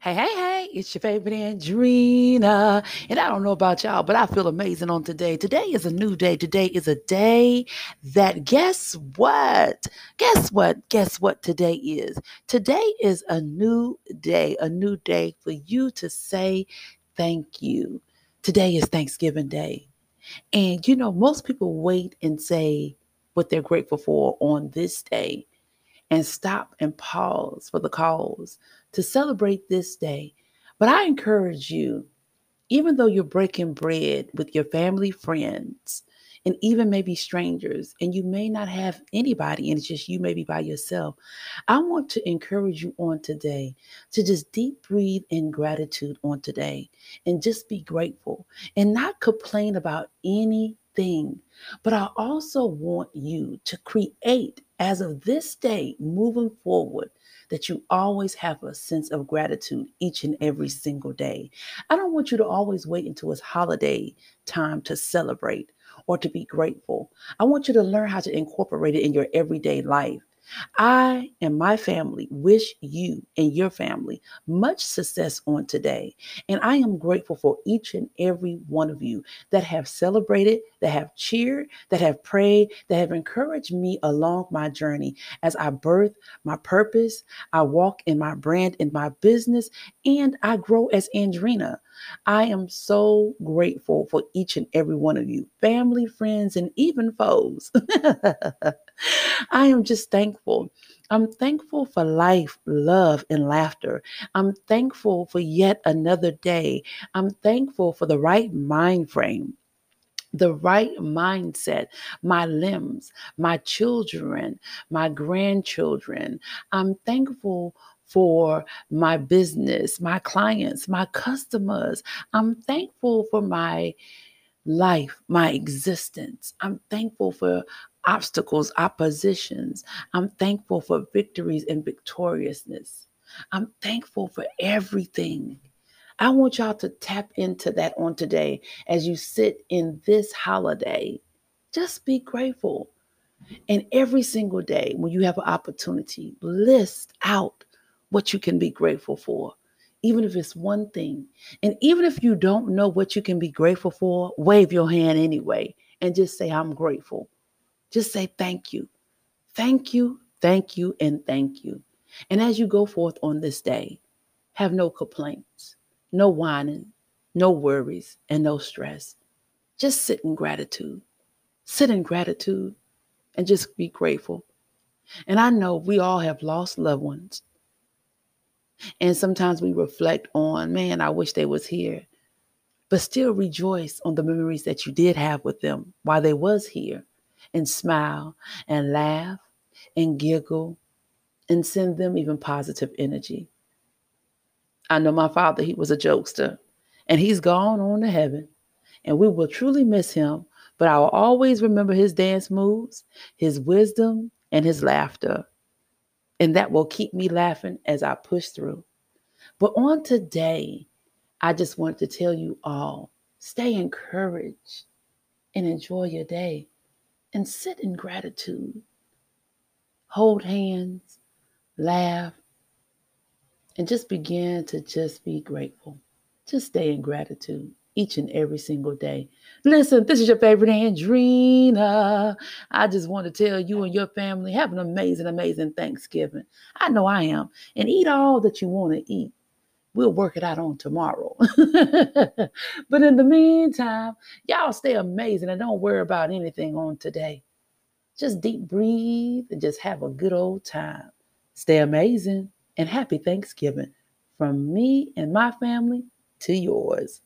Hey, hey, hey, it's your favorite Andrina. And I don't know about y'all, but I feel amazing on today. Today is a new day. Today is a day that, guess what? Guess what? Guess what today is? Today is a new day, a new day for you to say thank you. Today is Thanksgiving Day. And you know, most people wait and say what they're grateful for on this day and stop and pause for the cause to celebrate this day. But I encourage you, even though you're breaking bread with your family, friends, and even maybe strangers, and you may not have anybody, and it's just you maybe by yourself. I want to encourage you on today to just deep breathe in gratitude on today and just be grateful and not complain about anything. But I also want you to create, as of this day, moving forward, that you always have a sense of gratitude each and every single day. I don't want you to always wait until it's holiday time to celebrate or to be grateful. I want you to learn how to incorporate it in your everyday life. I and my family wish you and your family much success on today. And I am grateful for each and every one of you that have celebrated, that have cheered, that have prayed, that have encouraged me along my journey as I birth my purpose, I walk in my brand, in my business, and I grow as Andrina. I am so grateful for each and every one of you, family, friends, and even foes. I am just thankful. I'm thankful for life, love, and laughter. I'm thankful for yet another day. I'm thankful for the right mind frame the right mindset, my limbs, my children, my grandchildren. I'm thankful for my business, my clients, my customers. I'm thankful for my life, my existence. I'm thankful for obstacles, oppositions. I'm thankful for victories and victoriousness. I'm thankful for everything. I want y'all to tap into that on today as you sit in this holiday. Just be grateful. And every single day, when you have an opportunity, list out what you can be grateful for, even if it's one thing. And even if you don't know what you can be grateful for, wave your hand anyway and just say, I'm grateful. Just say thank you. Thank you, thank you, and thank you. And as you go forth on this day, have no complaints, no whining, no worries, and no stress. Just sit in gratitude. Sit in gratitude and just be grateful. And I know we all have lost loved ones. And sometimes we reflect on, man, I wish they was here. But still rejoice on the memories that you did have with them while they was here and smile and laugh and giggle and send them even positive energy. I know my father, he was a jokester and he's gone on to heaven and we will truly miss him, but I will always remember his dance moves, his wisdom, and his laughter. And that will keep me laughing as I push through. But on today, I just want to tell you all stay encouraged and enjoy your day and sit in gratitude. Hold hands, laugh, and just begin to just be grateful. Just stay in gratitude each and every single day. Listen, this is your favorite Andrina. I just want to tell you and your family have an amazing, amazing Thanksgiving. I know I am. And eat all that you want to eat. We'll work it out on tomorrow. but in the meantime, y'all stay amazing and don't worry about anything on today. Just deep breathe and just have a good old time. Stay amazing and happy Thanksgiving from me and my family to yours.